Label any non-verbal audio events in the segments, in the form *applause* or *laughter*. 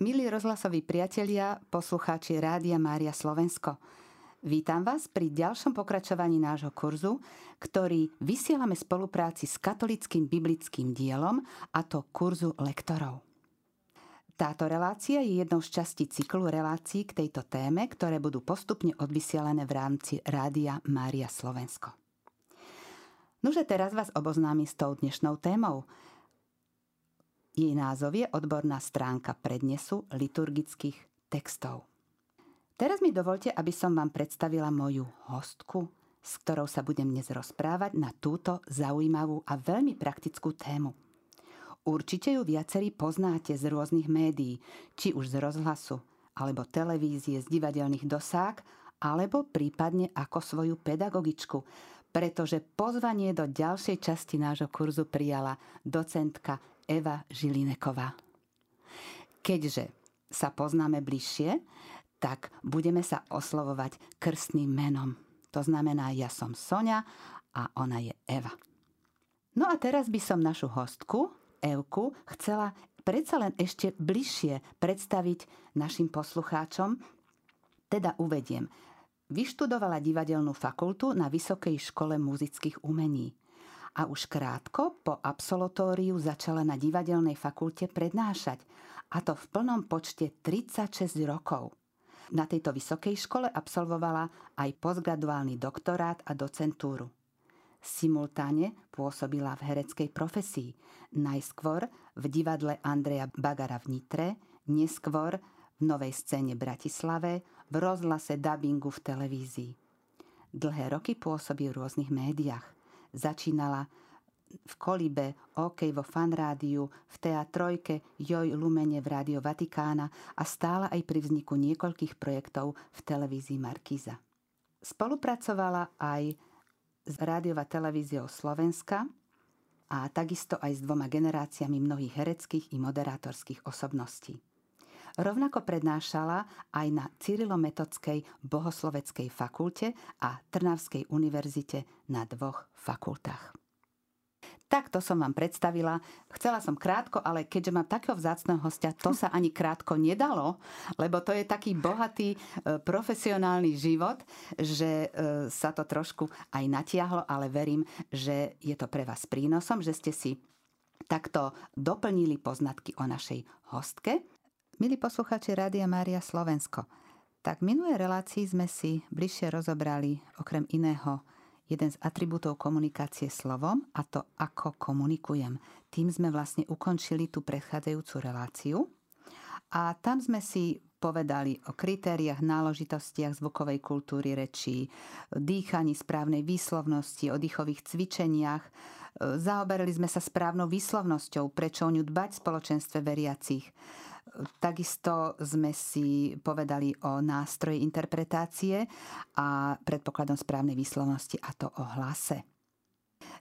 Milí rozhlasoví priatelia, poslucháči Rádia Mária Slovensko. Vítam vás pri ďalšom pokračovaní nášho kurzu, ktorý vysielame v spolupráci s katolickým biblickým dielom, a to kurzu lektorov. Táto relácia je jednou z častí cyklu relácií k tejto téme, ktoré budú postupne odvysielané v rámci Rádia Mária Slovensko. Nože teraz vás oboznámim s tou dnešnou témou – jej názov je odborná stránka prednesu liturgických textov. Teraz mi dovolte, aby som vám predstavila moju hostku, s ktorou sa budem dnes rozprávať na túto zaujímavú a veľmi praktickú tému. Určite ju viacerí poznáte z rôznych médií, či už z rozhlasu, alebo televízie, z divadelných dosák, alebo prípadne ako svoju pedagogičku, pretože pozvanie do ďalšej časti nášho kurzu prijala docentka Eva Žilineková. Keďže sa poznáme bližšie, tak budeme sa oslovovať krstným menom. To znamená, ja som Sonia a ona je Eva. No a teraz by som našu hostku, Evku, chcela predsa len ešte bližšie predstaviť našim poslucháčom. Teda uvediem. Vyštudovala divadelnú fakultu na Vysokej škole muzických umení a už krátko po absolutóriu začala na divadelnej fakulte prednášať, a to v plnom počte 36 rokov. Na tejto vysokej škole absolvovala aj postgraduálny doktorát a docentúru. Simultáne pôsobila v hereckej profesii, najskôr v divadle Andreja Bagara v Nitre, neskôr v novej scéne Bratislave, v rozhlase dubbingu v televízii. Dlhé roky pôsobí v rôznych médiách – začínala v Kolibe, OK vo fanrádiu, v Teatrojke, Joj Lumene v Rádio Vatikána a stála aj pri vzniku niekoľkých projektov v televízii Markíza. Spolupracovala aj s rádiová televíziou Slovenska a takisto aj s dvoma generáciami mnohých hereckých i moderátorských osobností. Rovnako prednášala aj na Cyrilometodskej bohosloveckej fakulte a Trnavskej univerzite na dvoch fakultách. Tak to som vám predstavila. Chcela som krátko, ale keďže mám takého vzácného hostia, to sa ani krátko nedalo, lebo to je taký bohatý e, profesionálny život, že e, sa to trošku aj natiahlo, ale verím, že je to pre vás prínosom, že ste si takto doplnili poznatky o našej hostke. Milí posluchači Rádia Mária Slovensko, tak v minulej relácii sme si bližšie rozobrali okrem iného jeden z atribútov komunikácie slovom a to ako komunikujem. Tým sme vlastne ukončili tú predchádzajúcu reláciu a tam sme si povedali o kritériách, náložitostiach zvukovej kultúry rečí, dýchaní správnej výslovnosti, o dýchových cvičeniach. Zaoberali sme sa správnou výslovnosťou, prečo o ňu dbať v spoločenstve veriacich Takisto sme si povedali o nástroji interpretácie a predpokladom správnej výslovnosti a to o hlase.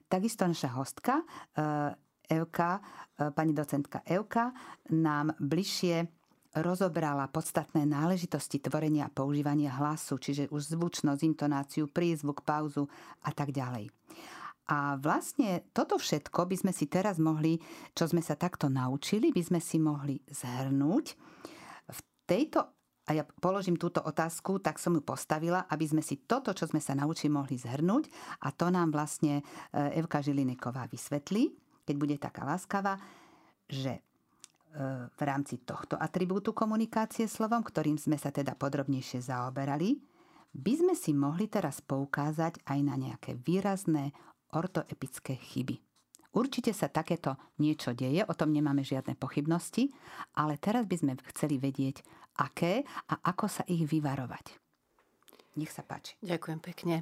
Takisto naša hostka eh, Evka, eh, pani docentka Evka nám bližšie rozobrala podstatné náležitosti tvorenia a používania hlasu, čiže už zvučnosť, intonáciu, prízvuk, pauzu a tak ďalej. A vlastne toto všetko by sme si teraz mohli, čo sme sa takto naučili, by sme si mohli zhrnúť v tejto a ja položím túto otázku, tak som ju postavila, aby sme si toto, čo sme sa naučili, mohli zhrnúť. A to nám vlastne e, Evka Žilineková vysvetlí, keď bude taká láskavá, že e, v rámci tohto atribútu komunikácie slovom, ktorým sme sa teda podrobnejšie zaoberali, by sme si mohli teraz poukázať aj na nejaké výrazné ortoepické chyby. Určite sa takéto niečo deje, o tom nemáme žiadne pochybnosti, ale teraz by sme chceli vedieť, aké a ako sa ich vyvarovať. Nech sa páči. Ďakujem pekne.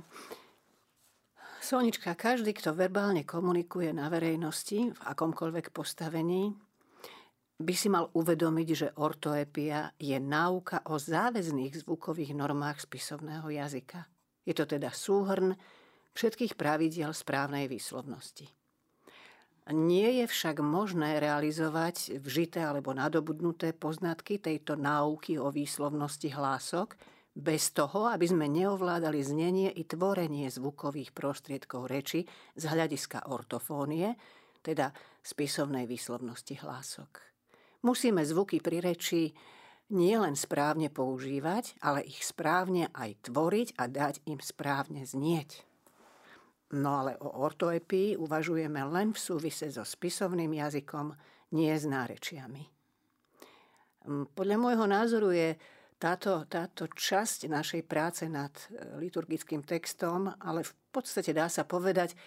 Sonička, každý, kto verbálne komunikuje na verejnosti v akomkoľvek postavení, by si mal uvedomiť, že ortoepia je náuka o záväzných zvukových normách spisovného jazyka. Je to teda súhrn všetkých pravidiel správnej výslovnosti. Nie je však možné realizovať vžité alebo nadobudnuté poznatky tejto náuky o výslovnosti hlások bez toho, aby sme neovládali znenie i tvorenie zvukových prostriedkov reči z hľadiska ortofónie, teda spisovnej výslovnosti hlások. Musíme zvuky pri reči nielen správne používať, ale ich správne aj tvoriť a dať im správne znieť. No ale o ortoepii uvažujeme len v súvise so spisovným jazykom, nie s nárečiami. Mm, podľa môjho názoru je táto, táto časť našej práce nad e, liturgickým textom, ale v podstate dá sa povedať,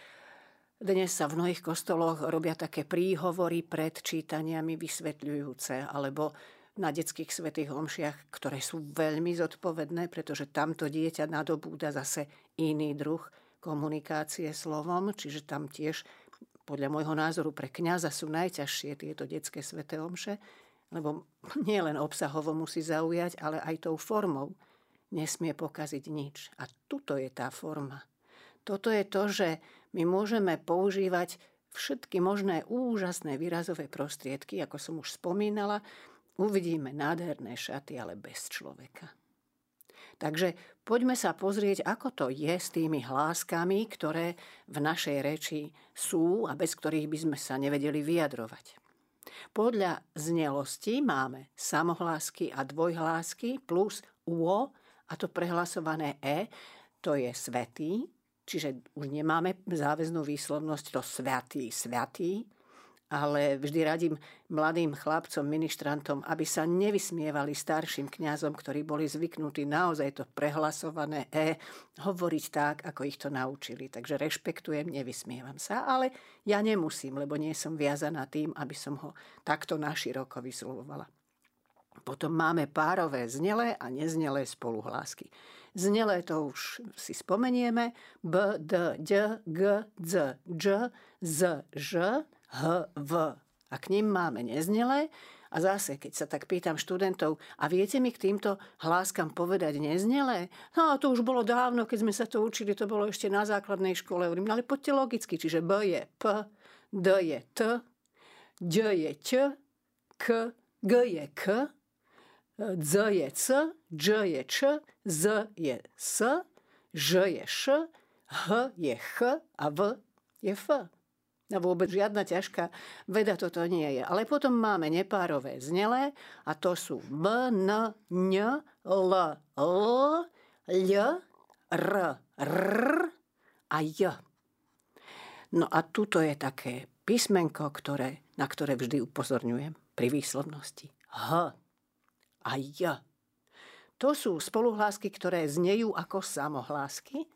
dnes sa v mnohých kostoloch robia také príhovory pred čítaniami vysvetľujúce, alebo na detských svetých omšiach, ktoré sú veľmi zodpovedné, pretože tamto dieťa nadobúda zase iný druh komunikácie slovom, čiže tam tiež podľa môjho názoru pre kňaza sú najťažšie tieto detské sveté omše, lebo *laughs* nie len obsahovo musí zaujať, ale aj tou formou. Nesmie pokaziť nič. A tuto je tá forma. Toto je to, že my môžeme používať všetky možné úžasné výrazové prostriedky, ako som už spomínala, uvidíme nádherné šaty, ale bez človeka. Takže poďme sa pozrieť, ako to je s tými hláskami, ktoré v našej reči sú a bez ktorých by sme sa nevedeli vyjadrovať. Podľa znelosti máme samohlásky a dvojhlásky plus uo a to prehlasované e, to je svetý, Čiže už nemáme záväznú výslovnosť to sviatý, sviatý, ale vždy radím mladým chlapcom, ministrantom, aby sa nevysmievali starším kňazom, ktorí boli zvyknutí naozaj to prehlasované E hovoriť tak, ako ich to naučili. Takže rešpektujem, nevysmievam sa, ale ja nemusím, lebo nie som viazaná tým, aby som ho takto naširoko vyslovovala. Potom máme párové znelé a neznelé spoluhlásky. Znelé to už si spomenieme. B, D, D, G, D, Ž, Z, Ž, H, V. A k ním máme neznelé. A zase, keď sa tak pýtam študentov, a viete mi k týmto hláskam povedať neznelé? No to už bolo dávno, keď sme sa to učili, to bolo ešte na základnej škole. No ale poďte logicky, čiže B je P, D je T, D je Č, K, G je K, D je C, Dž je Č, Z je S, Ž je Š, H je H a V je F. A vôbec žiadna ťažká veda toto nie je. Ale potom máme nepárové znelé a to sú M, N, N, L, L, L, R, R a J. No a tuto je také písmenko, ktoré, na ktoré vždy upozorňujem pri výslovnosti. H a J. To sú spoluhlásky, ktoré znejú ako samohlásky,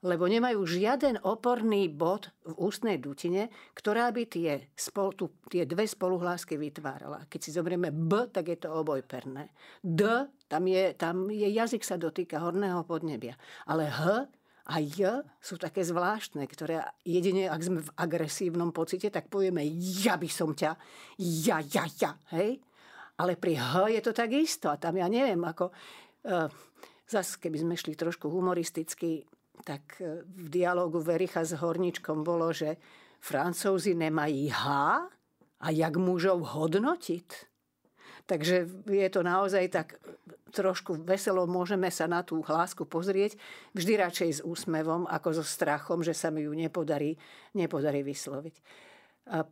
lebo nemajú žiaden oporný bod v ústnej dutine, ktorá by tie, spol, tu, tie dve spoluhlásky vytvárala. Keď si zoberieme B, tak je to obojperné. D, tam je, tam je jazyk sa dotýka horného podnebia. Ale H a J sú také zvláštne, ktoré jedine, ak sme v agresívnom pocite, tak povieme ja by som ťa, ja, ja, ja, hej? Ale pri H je to tak isto. A tam ja neviem, ako... Uh, zas, keby sme šli trošku humoristicky, tak uh, v dialogu Vericha s Horničkom bolo, že Francouzi nemají H a jak mužov hodnotiť. Takže je to naozaj tak trošku veselo, môžeme sa na tú hlásku pozrieť, vždy radšej s úsmevom, ako so strachom, že sa mi ju nepodarí, nepodarí vysloviť.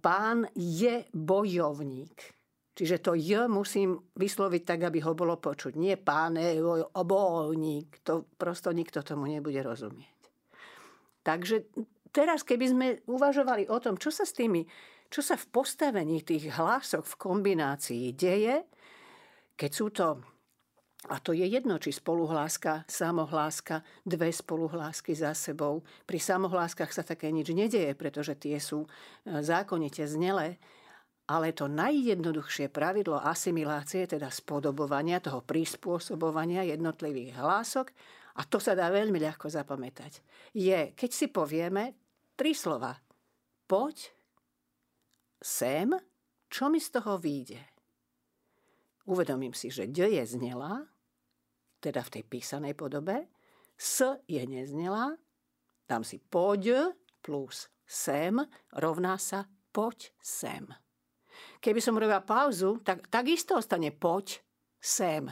Pán je bojovník. Čiže to J musím vysloviť tak, aby ho bolo počuť. Nie páne, obolník. To prosto nikto tomu nebude rozumieť. Takže teraz, keby sme uvažovali o tom, čo sa s tými, čo sa v postavení tých hlások v kombinácii deje, keď sú to a to je jedno, či spoluhláska, samohláska, dve spoluhlásky za sebou. Pri samohláskach sa také nič nedeje, pretože tie sú e, zákonite znelé. Ale to najjednoduchšie pravidlo asimilácie, teda spodobovania, toho prispôsobovania jednotlivých hlások, a to sa dá veľmi ľahko zapamätať, je, keď si povieme tri slova. Poď, sem, čo mi z toho vyjde? Uvedomím si, že D je znelá, teda v tej písanej podobe, S je neznelá, dám si poď plus sem rovná sa poď sem. Keby som robila pauzu, tak takisto ostane poď sem.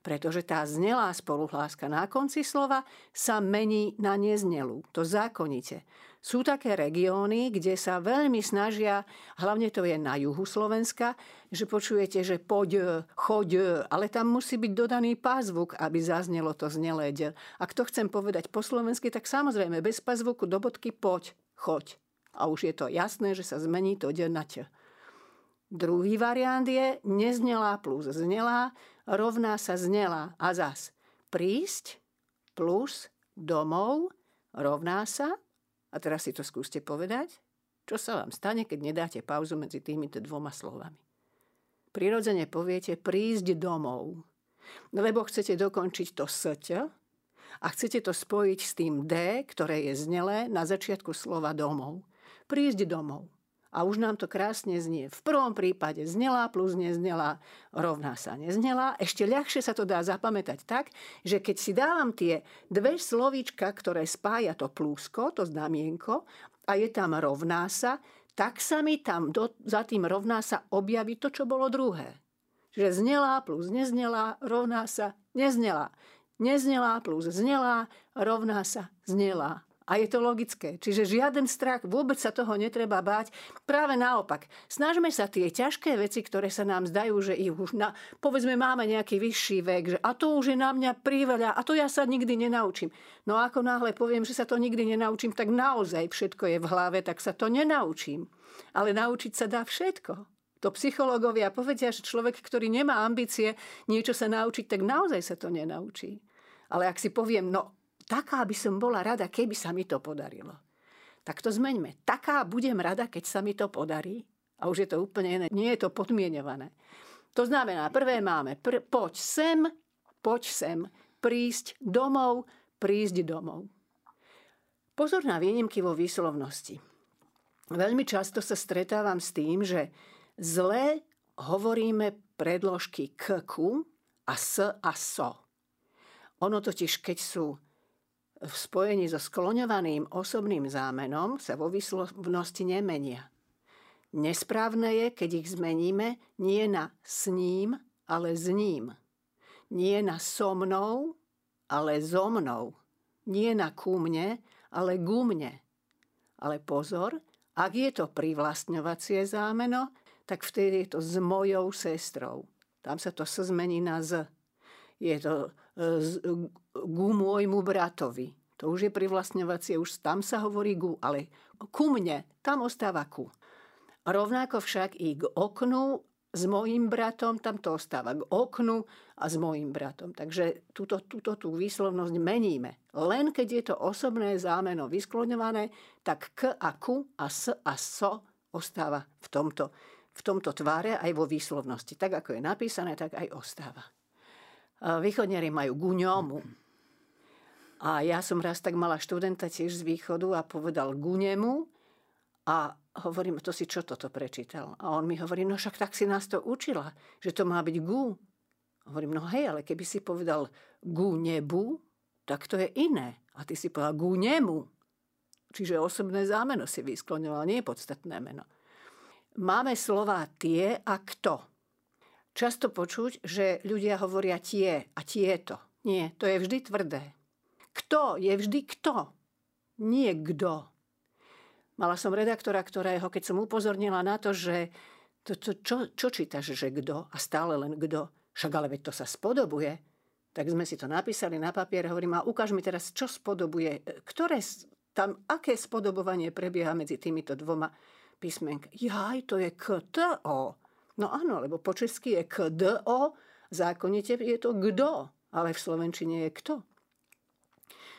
Pretože tá znelá spoluhláska na konci slova sa mení na neznelú. To zákonite. Sú také regióny, kde sa veľmi snažia, hlavne to je na juhu Slovenska, že počujete, že poď, choď, ale tam musí byť dodaný pázvuk, aby zaznelo to znelé D. Ak to chcem povedať po slovensky, tak samozrejme bez pázvuku do bodky poď, choď. A už je to jasné, že sa zmení to D na T. Druhý variant je neznelá plus znelá rovná sa znelá a zas prísť plus domov rovná sa a teraz si to skúste povedať. Čo sa vám stane, keď nedáte pauzu medzi týmito dvoma slovami? Prirodzene poviete prísť domov, lebo chcete dokončiť to sť a chcete to spojiť s tým D, ktoré je znelé na začiatku slova domov. Prísť domov. A už nám to krásne znie. V prvom prípade znelá plus neznelá rovná sa neznelá. Ešte ľahšie sa to dá zapamätať tak, že keď si dávam tie dve slovíčka, ktoré spája to plúsko, to znamienko, a je tam rovná sa, tak sa mi tam do, za tým rovná sa objaví to, čo bolo druhé. Že znelá plus neznelá rovná sa neznelá. Neznelá plus znelá rovná sa znelá. A je to logické. Čiže žiaden strach, vôbec sa toho netreba báť. Práve naopak, snažme sa tie ťažké veci, ktoré sa nám zdajú, že ich už na, povedzme máme nejaký vyšší vek, že a to už je na mňa príveľa a to ja sa nikdy nenaučím. No ako náhle poviem, že sa to nikdy nenaučím, tak naozaj všetko je v hlave, tak sa to nenaučím. Ale naučiť sa dá všetko. To psychológovia povedia, že človek, ktorý nemá ambície niečo sa naučiť, tak naozaj sa to nenaučí. Ale ak si poviem, no taká by som bola rada, keby sa mi to podarilo. Tak to zmeňme. Taká budem rada, keď sa mi to podarí. A už je to úplne iné. Nie je to podmienované. To znamená, prvé máme pr- poď sem, poď sem, prísť domov, prísť domov. Pozor na výnimky vo výslovnosti. Veľmi často sa stretávam s tým, že zle hovoríme predložky k, ku a s a so. Ono totiž, keď sú v spojení so skloňovaným osobným zámenom sa vo výslovnosti nemenia. Nesprávne je, keď ich zmeníme nie na s ním, ale s ním. Nie na so mnou, ale so mnou. Nie na ku mne, ale ku mne. Ale pozor, ak je to privlastňovacie zámeno, tak vtedy je to s mojou sestrou. Tam sa to zmení na z. Je to ku môjmu bratovi. To už je privlastňovacie, už tam sa hovorí gu, ale ku mne, tam ostáva ku. Rovnako však i k oknu s mojim bratom, tam to ostáva k oknu a s mojim bratom. Takže túto, túto tú výslovnosť meníme. Len keď je to osobné zámeno vyskloňované, tak k a ku a s a so ostáva v tomto, v tomto tváre aj vo výslovnosti. Tak ako je napísané, tak aj ostáva. Východniari majú guňomu. A ja som raz tak mala študenta tiež z východu a povedal gunemu a hovorím, to si čo toto prečítal? A on mi hovorí, no však tak si nás to učila, že to má byť gu. Hovorím, no hej, ale keby si povedal gu nebu, tak to je iné. A ty si povedal gu nemu. Čiže osobné zámeno si vyskloňoval, nie je podstatné meno. Máme slova tie a kto. Často počuť, že ľudia hovoria tie a tieto. Nie, to je vždy tvrdé. Kto je vždy kto, nie kto. Mala som redaktora, ktorého, keď som upozornila na to, že to, to, čo, čo čítaš, že kto a stále len kto, však ale veď to sa spodobuje, tak sme si to napísali na papier, hovorím, a ukáž mi teraz, čo spodobuje, ktoré tam, aké spodobovanie prebieha medzi týmito dvoma písmenkami. Jaj, to je KTO. No áno, lebo po česky je KDO, zákonite je to kdo, ale v slovenčine je kto.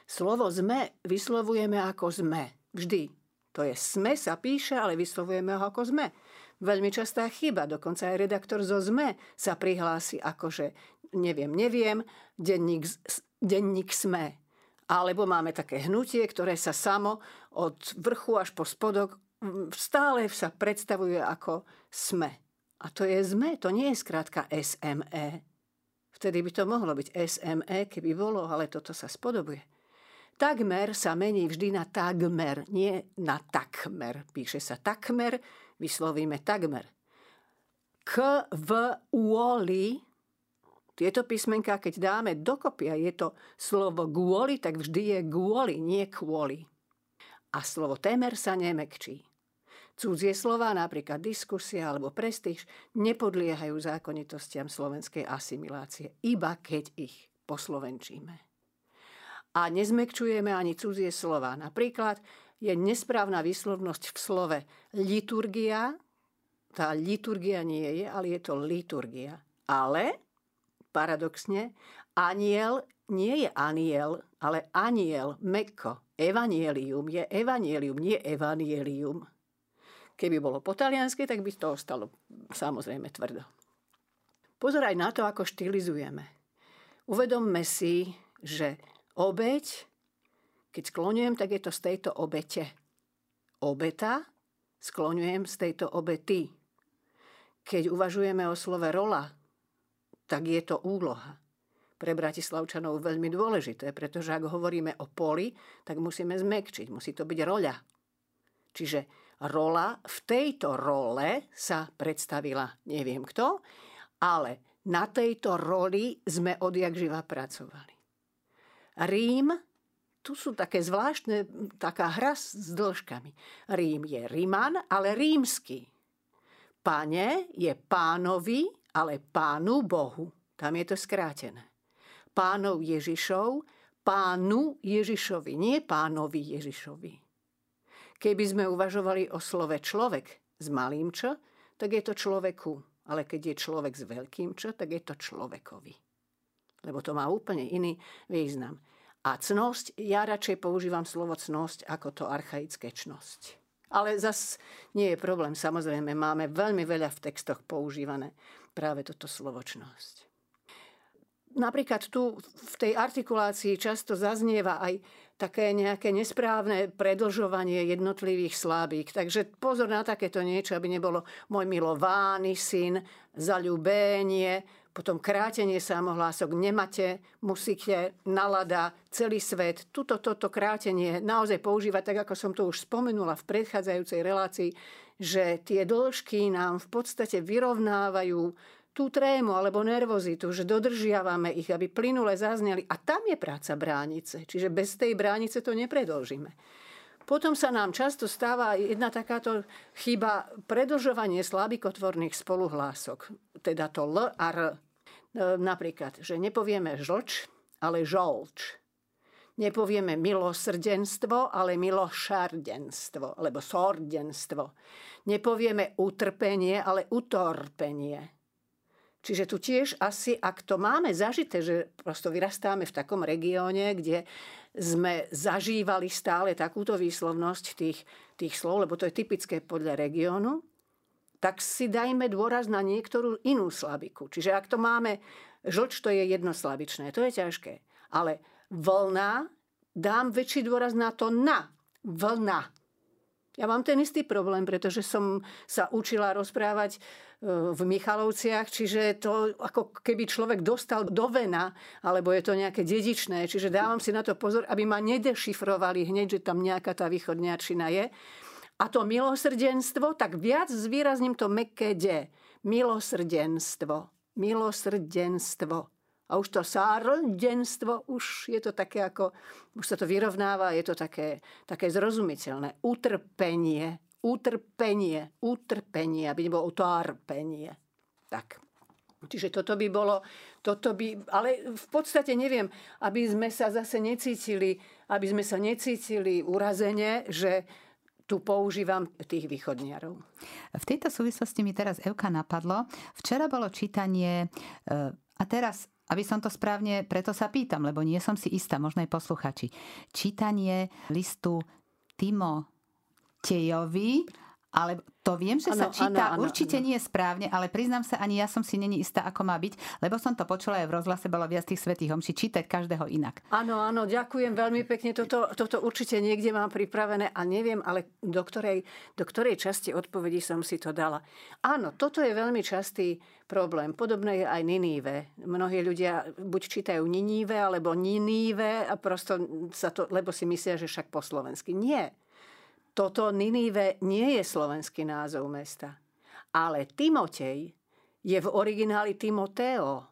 Slovo sme vyslovujeme ako sme. Vždy. To je sme sa píše, ale vyslovujeme ho ako sme. Veľmi častá chyba, dokonca aj redaktor zo ZME sa prihlási ako, že neviem, neviem, denník, denník SME. Alebo máme také hnutie, ktoré sa samo od vrchu až po spodok stále sa predstavuje ako SME. A to je ZME, to nie je skrátka SME. Vtedy by to mohlo byť SME, keby bolo, ale toto sa spodobuje. Takmer sa mení vždy na takmer, nie na takmer. Píše sa takmer, vyslovíme takmer. K, v, uoli, tieto písmenka, keď dáme dokopy a je to slovo kvôli, tak vždy je kvôli, nie kvôli. a slovo témer sa nemekčí. Cudzie slova, napríklad diskusia alebo prestíž, nepodliehajú zákonitostiam slovenskej asimilácie, iba keď ich poslovenčíme. A nezmekčujeme ani cudzie slova. Napríklad je nesprávna výslovnosť v slove liturgia. Tá liturgia nie je, ale je to liturgia. Ale, paradoxne, aniel nie je aniel, ale aniel, mekko. Evanielium je evanielium, nie evanielium. Keby bolo po taliansky, tak by to ostalo samozrejme tvrdo. Pozeraj na to, ako štilizujeme. Uvedomme si, že obeď, keď skloňujem, tak je to z tejto obete. Obeta skloňujem z tejto obety. Keď uvažujeme o slove rola, tak je to úloha. Pre Bratislavčanov veľmi dôležité, pretože ak hovoríme o poli, tak musíme zmekčiť, musí to byť roľa. Čiže rola, v tejto role sa predstavila neviem kto, ale na tejto roli sme odjak živa pracovali. Rím, tu sú také zvláštne, taká hra s dĺžkami. Rím je Ríman, ale rímsky. Pane je pánovi, ale pánu Bohu. Tam je to skrátené. Pánov Ježišov, pánu Ježišovi, nie pánovi Ježišovi. Keby sme uvažovali o slove človek s malým č, tak je to človeku. Ale keď je človek s veľkým č, tak je to človekovi. Lebo to má úplne iný význam. A cnosť, ja radšej používam slovo cnosť ako to archaické čnosť. Ale zas nie je problém. Samozrejme, máme veľmi veľa v textoch používané práve toto slovočnosť. Napríklad tu v tej artikulácii často zaznieva aj také nejaké nesprávne predlžovanie jednotlivých slabík. Takže pozor na takéto niečo, aby nebolo môj milovaný syn, zaľúbenie, potom krátenie samohlások, nemate, musíte, nalada, celý svet. Tuto, toto krátenie naozaj používať, tak ako som to už spomenula v predchádzajúcej relácii, že tie dĺžky nám v podstate vyrovnávajú tú trému alebo nervozitu, že dodržiavame ich, aby plynule zazneli. A tam je práca bránice. Čiže bez tej bránice to nepredlžíme. Potom sa nám často stáva jedna takáto chyba predlžovanie slabikotvorných spoluhlások. Teda to L a R. E, napríklad, že nepovieme žlč, ale žolč. Nepovieme milosrdenstvo, ale milošardenstvo, alebo sordenstvo. Nepovieme utrpenie, ale utorpenie Čiže tu tiež asi, ak to máme zažité, že prosto vyrastáme v takom regióne, kde sme zažívali stále takúto výslovnosť tých, tých slov, lebo to je typické podľa regiónu, tak si dajme dôraz na niektorú inú slabiku. Čiže ak to máme, žlč to je jednoslabičné, to je ťažké. Ale vlna, dám väčší dôraz na to na. Vlna. Ja mám ten istý problém, pretože som sa učila rozprávať e, v Michalovciach, čiže to ako keby človek dostal do vena, alebo je to nejaké dedičné, čiže dávam si na to pozor, aby ma nedešifrovali hneď, že tam nejaká tá východňačina je. A to milosrdenstvo, tak viac zvýrazním to meké de. Milosrdenstvo. Milosrdenstvo. A už to sárdenstvo, už je to také ako, už sa to vyrovnáva, je to také, také zrozumiteľné. Utrpenie, utrpenie, utrpenie, aby nebolo utárpenie. Tak. Čiže toto by bolo, toto by, ale v podstate neviem, aby sme sa zase necítili, aby sme sa necítili urazene, že tu používam tých východniarov. V tejto súvislosti mi teraz Evka napadlo. Včera bolo čítanie, e, a teraz aby som to správne, preto sa pýtam, lebo nie som si istá, možno aj posluchači. Čítanie listu Timo Tejovi ale to viem, že ano, sa číta ano, ano, určite ano. nie správne, ale priznám sa, ani ja som si není istá, ako má byť, lebo som to počula aj v rozhlase, bolo viac tých svetých homší, čítať každého inak. Áno, áno, ďakujem veľmi pekne. Toto, toto určite niekde mám pripravené a neviem, ale do ktorej, do ktorej časti odpovedí som si to dala. Áno, toto je veľmi častý problém. Podobné je aj Niníve. Mnohí ľudia buď čítajú Niníve, alebo Niníve a prosto sa to, lebo si myslia, že však po slovensky. Nie toto Ninive nie je slovenský názov mesta, ale Timotej je v origináli Timoteo.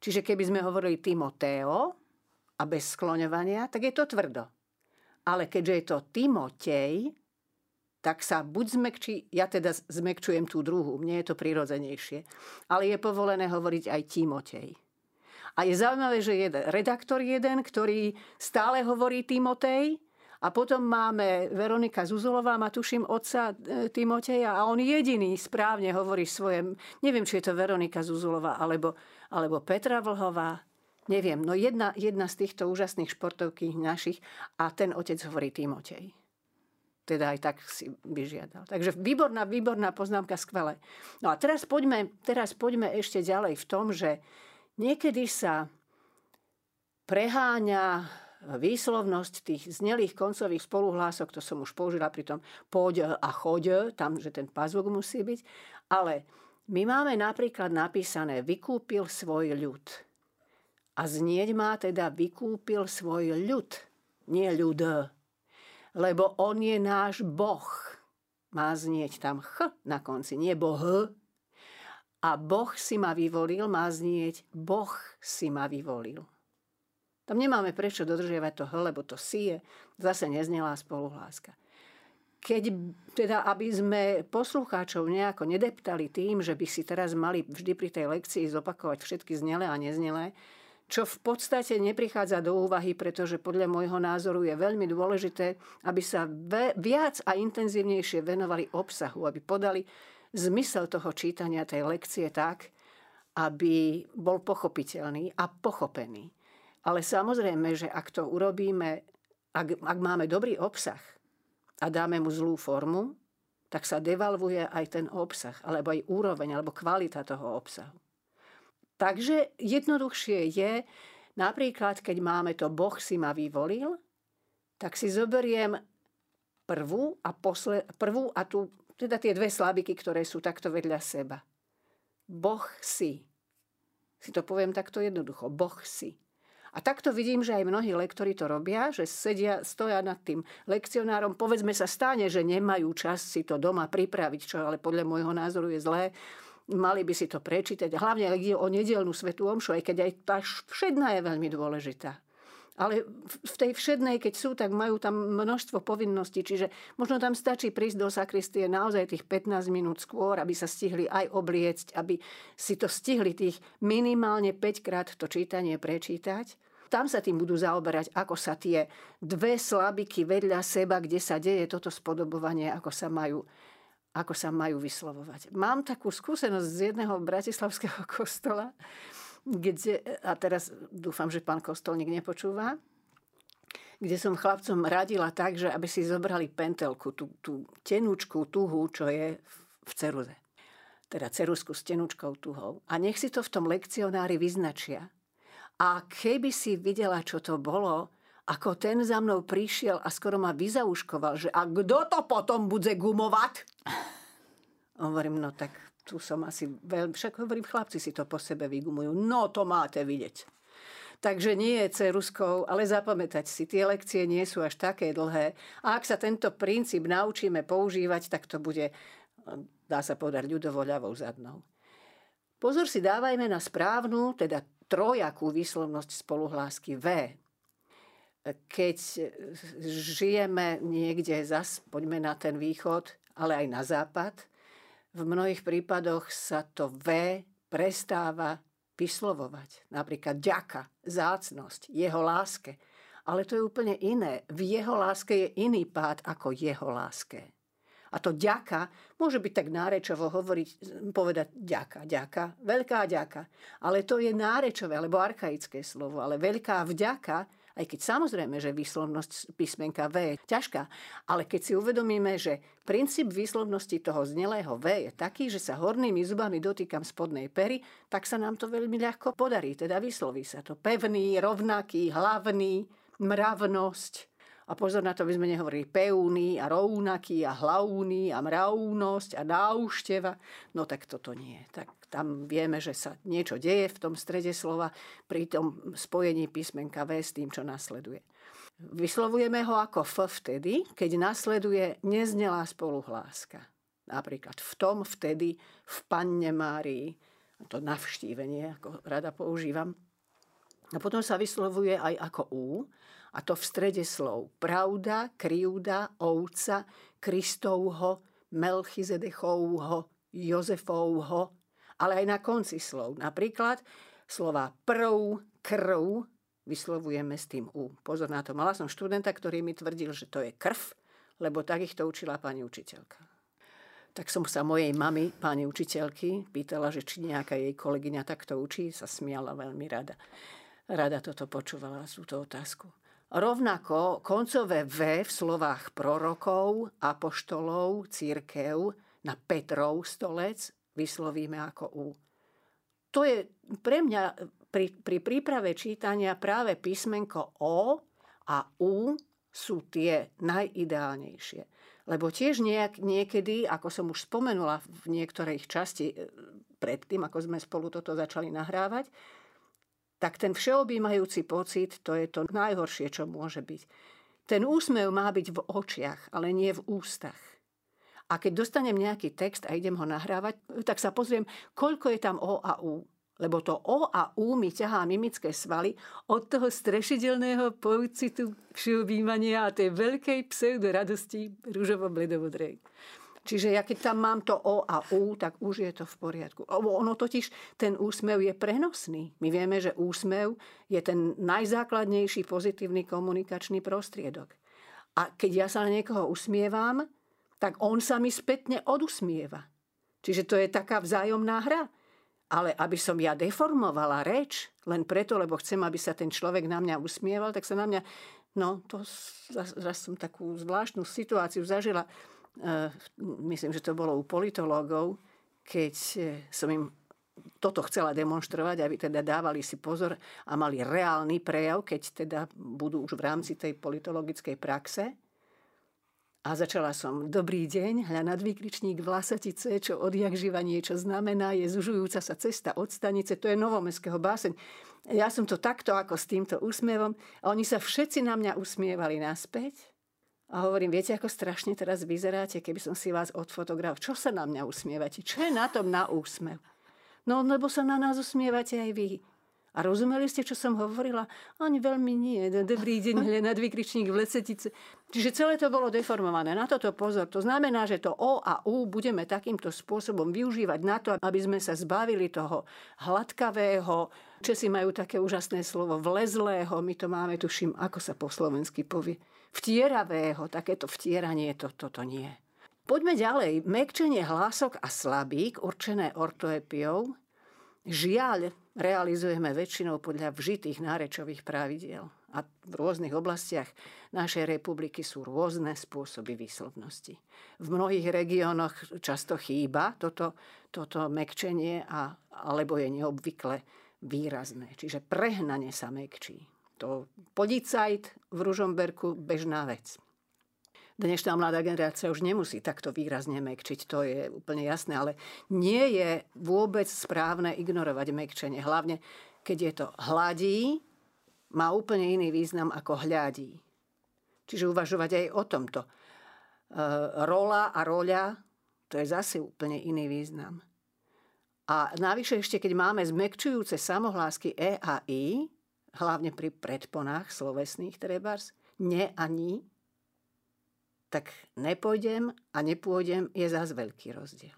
Čiže keby sme hovorili Timoteo a bez skloňovania, tak je to tvrdo. Ale keďže je to Timotej, tak sa buď zmekčí, ja teda zmekčujem tú druhú, mne je to prirodzenejšie, ale je povolené hovoriť aj Timotej. A je zaujímavé, že je redaktor jeden, ktorý stále hovorí Timotej, a potom máme Veronika Zuzulová, má tuším otca e, Timoteja a on jediný správne hovorí svoje, neviem, či je to Veronika Zuzulová alebo, alebo Petra Vlhová, neviem, no jedna, jedna z týchto úžasných športovky našich a ten otec hovorí Timotej teda aj tak si vyžiadal. Takže výborná, výborná poznámka, skvelé. No a teraz poďme, teraz poďme ešte ďalej v tom, že niekedy sa preháňa výslovnosť tých znelých koncových spoluhlások, to som už použila pri tom poď a choď, tam, že ten pazvuk musí byť, ale my máme napríklad napísané vykúpil svoj ľud. A znieť má teda vykúpil svoj ľud, nie ľud lebo on je náš Boh. Má znieť tam ch na konci, nie boh. A Boh si ma vyvolil, má znieť Boh si ma vyvolil. Tam nemáme prečo dodržiavať to h, lebo to si je zase neznelá spoluhláska. Keď teda, aby sme poslucháčov nejako nedeptali tým, že by si teraz mali vždy pri tej lekcii zopakovať všetky znelé a neznelé, čo v podstate neprichádza do úvahy, pretože podľa môjho názoru je veľmi dôležité, aby sa viac a intenzívnejšie venovali obsahu, aby podali zmysel toho čítania tej lekcie tak, aby bol pochopiteľný a pochopený. Ale samozrejme, že ak to urobíme, ak, ak máme dobrý obsah a dáme mu zlú formu, tak sa devalvuje aj ten obsah, alebo aj úroveň, alebo kvalita toho obsahu. Takže jednoduchšie je, napríklad keď máme to Boh si ma vyvolil, tak si zoberiem prvú a, posle, prvú a tu, teda tie dve slabiky, ktoré sú takto vedľa seba. Boh si. Si to poviem takto jednoducho. Boh si. A takto vidím, že aj mnohí lektori to robia, že sedia, stoja nad tým lekcionárom. Povedzme sa stane, že nemajú čas si to doma pripraviť, čo ale podľa môjho názoru je zlé mali by si to prečítať. Hlavne, ak ide o nedelnú svetú omšu, aj keď aj tá všedná je veľmi dôležitá. Ale v tej všednej, keď sú, tak majú tam množstvo povinností. Čiže možno tam stačí prísť do sakristie naozaj tých 15 minút skôr, aby sa stihli aj obliecť, aby si to stihli tých minimálne 5 krát to čítanie prečítať. Tam sa tým budú zaoberať, ako sa tie dve slabiky vedľa seba, kde sa deje toto spodobovanie, ako sa majú ako sa majú vyslovovať. Mám takú skúsenosť z jedného bratislavského *laughs* kostola, kde, a teraz dúfam, že pán kostolník nepočúva, kde som chlapcom radila tak, že aby si zobrali pentelku, tú, tú tenúčku tuhu, čo je v ceruze. Teda ceruzku s tenúčkou tuhou. A nech si to v tom lekcionári vyznačia. A keby si videla, čo to bolo, ako ten za mnou prišiel a skoro ma vyzauškoval, že a kto to potom bude gumovať? *laughs* Hovorím, no tak tu som asi veľmi... Však hovorím, chlapci si to po sebe vygumujú. No to máte vidieť. Takže nie je ceruskou, ale zapamätať si, tie lekcie nie sú až také dlhé. A ak sa tento princíp naučíme používať, tak to bude, dá sa povedať, ľudovo ľavou zadnou. Pozor si dávajme na správnu, teda trojakú výslovnosť spoluhlásky V keď žijeme niekde, zas poďme na ten východ, ale aj na západ, v mnohých prípadoch sa to V prestáva vyslovovať. Napríklad ďaka, zácnosť, jeho láske. Ale to je úplne iné. V jeho láske je iný pád ako jeho láske. A to ďaka môže byť tak nárečovo hovoriť, povedať ďaka, ďaka, veľká ďaka. Ale to je nárečové alebo arkaické slovo. Ale veľká vďaka aj keď samozrejme, že výslovnosť písmenka V je ťažká, ale keď si uvedomíme, že princíp výslovnosti toho znelého V je taký, že sa hornými zubami dotýkam spodnej pery, tak sa nám to veľmi ľahko podarí. Teda vysloví sa to pevný, rovnaký, hlavný, mravnosť, a pozor na to, by sme nehovorili peúny a rovnaký a hlavný a mravnosť a náušteva. No tak toto nie. Tak tam vieme, že sa niečo deje v tom strede slova pri tom spojení písmenka V s tým, čo nasleduje. Vyslovujeme ho ako F vtedy, keď nasleduje neznelá spoluhláska. Napríklad v tom vtedy, v Panne Márii, to navštívenie, ako rada používam. A potom sa vyslovuje aj ako U, A to v strede slov. Pravda, krivda, ovca, Kristovho, Melchizedechovho, Jozefovho, ale aj na konci slov. Napríklad slova prv, krv, vyslovujeme s tým U. Pozor na to. Mala som študenta, ktorý mi tvrdil, že to je krv, lebo tak ich to učila pani učiteľka. Tak som sa mojej mamy, pani učiteľky, pýtala, že či nejaká jej kolegyňa takto učí, sa smiala veľmi rada. Rada toto počúvala, túto otázku. Rovnako koncové V v slovách prorokov, apoštolov, církev na Petrov stolec vyslovíme ako U. To je pre mňa pri, pri príprave čítania práve písmenko O a U sú tie najideálnejšie. Lebo tiež nejak, niekedy, ako som už spomenula v niektorej časti e, predtým, ako sme spolu toto začali nahrávať, tak ten všeobjímajúci pocit, to je to najhoršie, čo môže byť. Ten úsmev má byť v očiach, ale nie v ústach. A keď dostanem nejaký text a idem ho nahrávať, tak sa pozriem, koľko je tam O a U. Lebo to O a U mi ťahá mimické svaly od toho strešidelného pocitu všeobjímania a tej veľkej pseudoradosti rúžovo-bledovodrej. Čiže ja keď tam mám to O a U, tak už je to v poriadku. Ono totiž, ten úsmev je prenosný. My vieme, že úsmev je ten najzákladnejší pozitívny komunikačný prostriedok. A keď ja sa na niekoho usmievam, tak on sa mi spätne odusmieva. Čiže to je taká vzájomná hra. Ale aby som ja deformovala reč, len preto, lebo chcem, aby sa ten človek na mňa usmieval, tak sa na mňa... No, to raz som takú zvláštnu situáciu zažila. E, myslím, že to bolo u politológov, keď e, som im toto chcela demonstrovať, aby teda dávali si pozor a mali reálny prejav, keď teda budú už v rámci tej politologickej praxe. A začala som, dobrý deň, hľa nad výkričník Vlasatice, čo odjak živa niečo znamená, je zužujúca sa cesta od stanice, to je novomestského báseň. Ja som to takto ako s týmto úsmievom a oni sa všetci na mňa usmievali naspäť. A hovorím, viete, ako strašne teraz vyzeráte, keby som si vás odfotografoval. Čo sa na mňa usmievate? Čo je na tom na úsmev? No, lebo sa na nás usmievate aj vy. A rozumeli ste, čo som hovorila? Ani veľmi nie. Dobrý deň, *laughs* hľa vykričník v Lesetice. Čiže celé to bolo deformované. Na toto pozor. To znamená, že to O a U budeme takýmto spôsobom využívať na to, aby sme sa zbavili toho hladkavého, Česi majú také úžasné slovo vlezlého, my to máme, tuším, ako sa po slovensky povie, vtieravého, takéto vtieranie, to, toto nie. Poďme ďalej. Mekčenie hlások a slabík, určené ortoepiou, žiaľ realizujeme väčšinou podľa vžitých nárečových pravidiel. A v rôznych oblastiach našej republiky sú rôzne spôsoby výslovnosti. V mnohých regiónoch často chýba toto, toto mekčenie, a, alebo je neobvykle výrazné. Čiže prehnane sa mekčí. To policajt v Ružomberku bežná vec. Dnešná mladá generácia už nemusí takto výrazne mekčiť, to je úplne jasné, ale nie je vôbec správne ignorovať mekčenie. Hlavne, keď je to hladí, má úplne iný význam ako hľadí. Čiže uvažovať aj o tomto. E, rola a roľa, to je zase úplne iný význam. A navyše ešte, keď máme zmekčujúce samohlásky E a I, hlavne pri predponách slovesných trebárs, ne a ni, tak nepôjdem a nepôjdem je zás veľký rozdiel.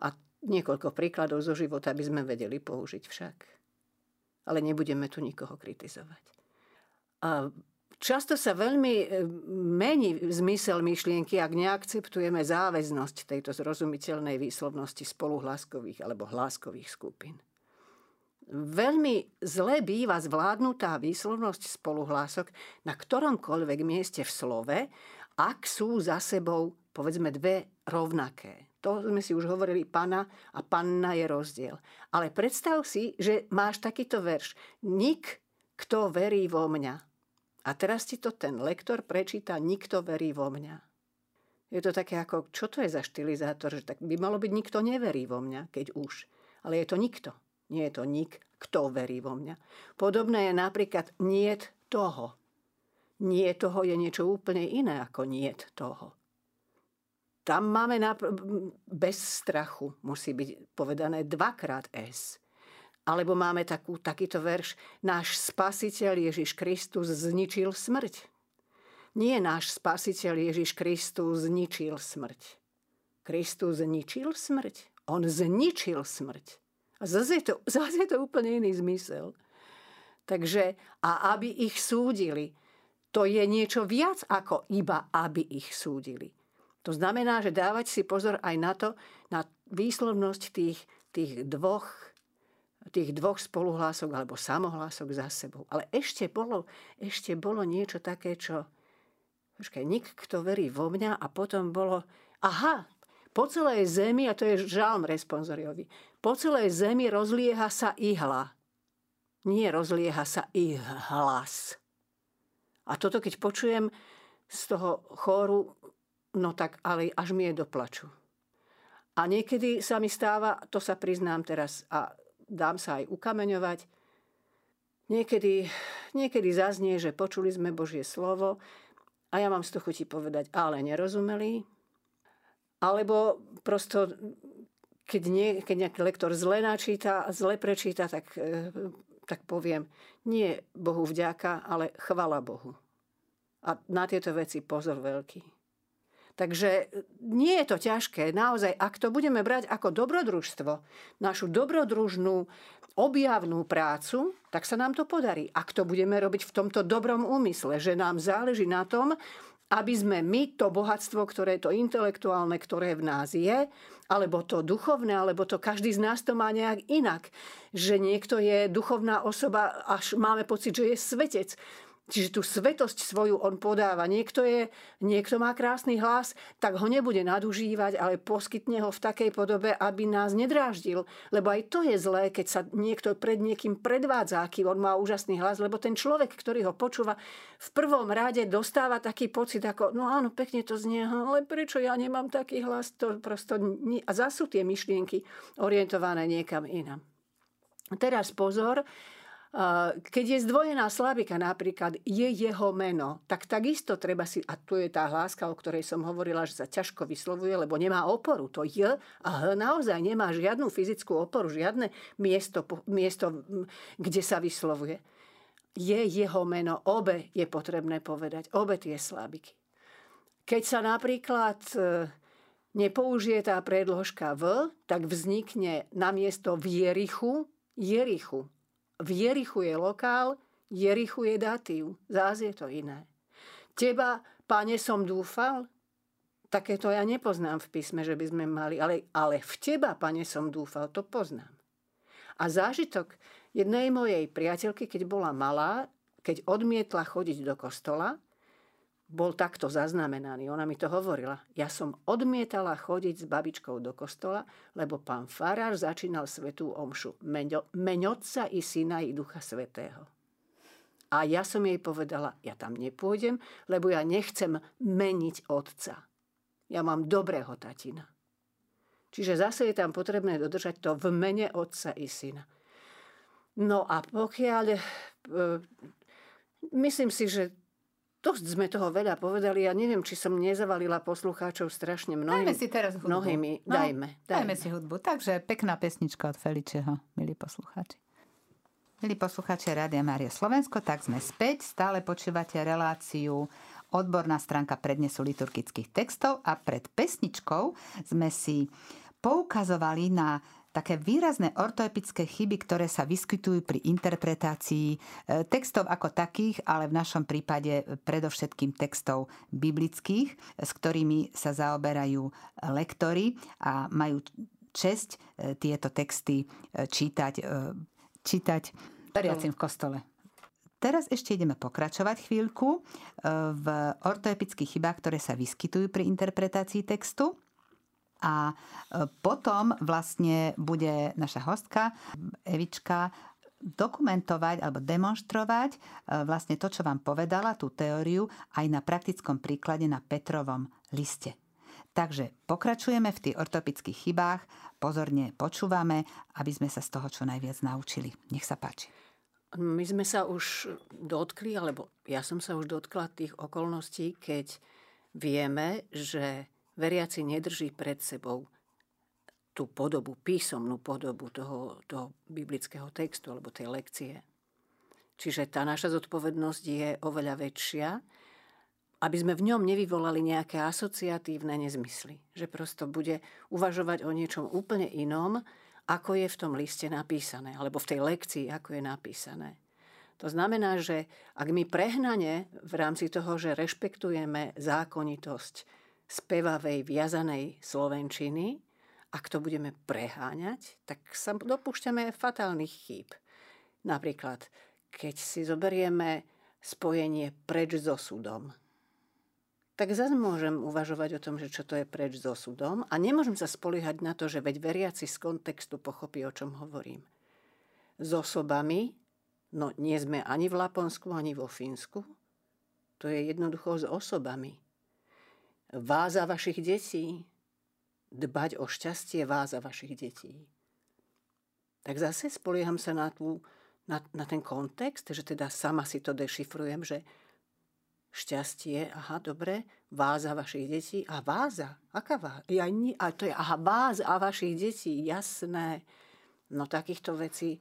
A niekoľko príkladov zo života by sme vedeli použiť však. Ale nebudeme tu nikoho kritizovať. A často sa veľmi e, mení zmysel myšlienky, ak neakceptujeme záväznosť tejto zrozumiteľnej výslovnosti spoluhláskových alebo hláskových skupín. Veľmi zle býva zvládnutá výslovnosť spoluhlások na ktoromkoľvek mieste v slove ak sú za sebou povedzme dve rovnaké. To sme si už hovorili, pana a panna je rozdiel. Ale predstav si, že máš takýto verš. Nik, kto verí vo mňa. A teraz ti to ten lektor prečíta, nikto verí vo mňa. Je to také ako, čo to je za štilizátor, že tak by malo byť nikto neverí vo mňa, keď už. Ale je to nikto. Nie je to nik, kto verí vo mňa. Podobné je napríklad niet toho nie toho je niečo úplne iné ako niet toho. Tam máme na, bez strachu, musí byť povedané dvakrát S. Alebo máme takú, takýto verš. Náš spasiteľ Ježiš Kristus zničil smrť. Nie náš spasiteľ Ježiš Kristus zničil smrť. Kristus zničil smrť. On zničil smrť. A zase je to, *laughs* zase je to úplne iný zmysel. Takže, a aby ich súdili, to je niečo viac ako iba, aby ich súdili. To znamená, že dávať si pozor aj na to, na výslovnosť tých, tých dvoch tých dvoch spoluhlások alebo samohlások za sebou. Ale ešte bolo, ešte bolo niečo také, čo... Počkaj, nik, kto verí vo mňa a potom bolo... Aha, po celej zemi, a to je žalm responsoriový, po celej zemi rozlieha sa ihla. Nie rozlieha sa ich hlas. A toto, keď počujem z toho chóru, no tak ale až mi je doplaču. A niekedy sa mi stáva, to sa priznám teraz, a dám sa aj ukameňovať. Niekedy, niekedy zaznie, že počuli sme Božie slovo a ja mám z toho chuti povedať, ale nerozumeli. Alebo prosto, keď, nie, keď nejaký lektor zle načíta, zle prečíta, tak, e, tak poviem, nie Bohu vďaka, ale chvala Bohu. A na tieto veci pozor veľký. Takže nie je to ťažké. Naozaj, ak to budeme brať ako dobrodružstvo, našu dobrodružnú objavnú prácu, tak sa nám to podarí. Ak to budeme robiť v tomto dobrom úmysle, že nám záleží na tom, aby sme my to bohatstvo, ktoré to intelektuálne, ktoré v nás je, alebo to duchovné, alebo to každý z nás to má nejak inak. Že niekto je duchovná osoba, až máme pocit, že je svetec. Čiže tú svetosť svoju on podáva. Niekto, je, niekto má krásny hlas, tak ho nebude nadužívať, ale poskytne ho v takej podobe, aby nás nedráždil. Lebo aj to je zlé, keď sa niekto pred niekým predvádza, aký on má úžasný hlas, lebo ten človek, ktorý ho počúva, v prvom rade dostáva taký pocit, ako, no áno, pekne to znie, ale prečo ja nemám taký hlas? To prosto, a zase sú tie myšlienky orientované niekam inam. Teraz pozor, keď je zdvojená slabika napríklad, je jeho meno, tak takisto treba si, a tu je tá hláska, o ktorej som hovorila, že sa ťažko vyslovuje, lebo nemá oporu. To J a H naozaj nemá žiadnu fyzickú oporu, žiadne miesto, miesto kde sa vyslovuje. Je jeho meno, obe je potrebné povedať, obe tie slabiky. Keď sa napríklad e, nepoužije tá predložka V, tak vznikne namiesto v Jerichu Jerichu. V Jerichu je lokál, Jerichu je datív. Zás je to iné. Teba, pane, som dúfal? Takéto ja nepoznám v písme, že by sme mali, ale, ale v teba, pane, som dúfal, to poznám. A zážitok jednej mojej priateľky, keď bola malá, keď odmietla chodiť do kostola, bol takto zaznamenaný. Ona mi to hovorila. Ja som odmietala chodiť s babičkou do kostola, lebo pán Farár začínal svetú omšu. Meňotca i syna i ducha svetého. A ja som jej povedala, ja tam nepôjdem, lebo ja nechcem meniť otca. Ja mám dobrého tatina. Čiže zase je tam potrebné dodržať to v mene otca i syna. No a pokiaľ... E, myslím si, že dosť sme toho veľa povedali. Ja neviem, či som nezavalila poslucháčov strašne mnohými. Dajme si teraz hudbu. Mnohými. No, dajme, dajme. Dajme si hudbu. Takže pekná pesnička od Feličeho, milí poslucháči. Milí poslucháči Rádia Mária Slovensko, tak sme späť. Stále počúvate reláciu odborná stránka prednesu liturgických textov a pred pesničkou sme si poukazovali na také výrazné ortoepické chyby, ktoré sa vyskytujú pri interpretácii e, textov ako takých, ale v našom prípade predovšetkým textov biblických, s ktorými sa zaoberajú lektory a majú česť e, tieto texty e, čítať, čítať veriacim v kostole. Teraz ešte ideme pokračovať chvíľku v ortoepických chybách, ktoré sa vyskytujú pri interpretácii textu. A e, potom vlastne bude naša hostka Evička dokumentovať alebo demonstrovať e, vlastne to, čo vám povedala, tú teóriu, aj na praktickom príklade na Petrovom liste. Takže pokračujeme v tých ortopických chybách, pozorne počúvame, aby sme sa z toho čo najviac naučili. Nech sa páči. My sme sa už dotkli, alebo ja som sa už dotkla tých okolností, keď vieme, že veriaci nedrží pred sebou tú podobu, písomnú podobu toho, toho biblického textu alebo tej lekcie. Čiže tá naša zodpovednosť je oveľa väčšia, aby sme v ňom nevyvolali nejaké asociatívne nezmysly. Že prosto bude uvažovať o niečom úplne inom, ako je v tom liste napísané, alebo v tej lekcii, ako je napísané. To znamená, že ak my prehnane v rámci toho, že rešpektujeme zákonitosť spevavej, viazanej slovenčiny, ak to budeme preháňať, tak sa dopúšťame fatálnych chýb. Napríklad, keď si zoberieme spojenie preč so súdom, tak zase môžem uvažovať o tom, že čo to je preč so súdom a nemôžem sa spoliehať na to, že veď veriaci z kontextu pochopí, o čom hovorím. S osobami, no nie sme ani v Laponsku, ani vo Fínsku, to je jednoducho s osobami. Váza vašich detí, dbať o šťastie váza vašich detí. Tak zase spolieham sa na, tú, na, na ten kontext, že teda sama si to dešifrujem, že šťastie, aha, dobre, váza vašich detí. A váza? Aká váza? Ja, a to je, aha, váza a vašich detí, jasné. No takýchto vecí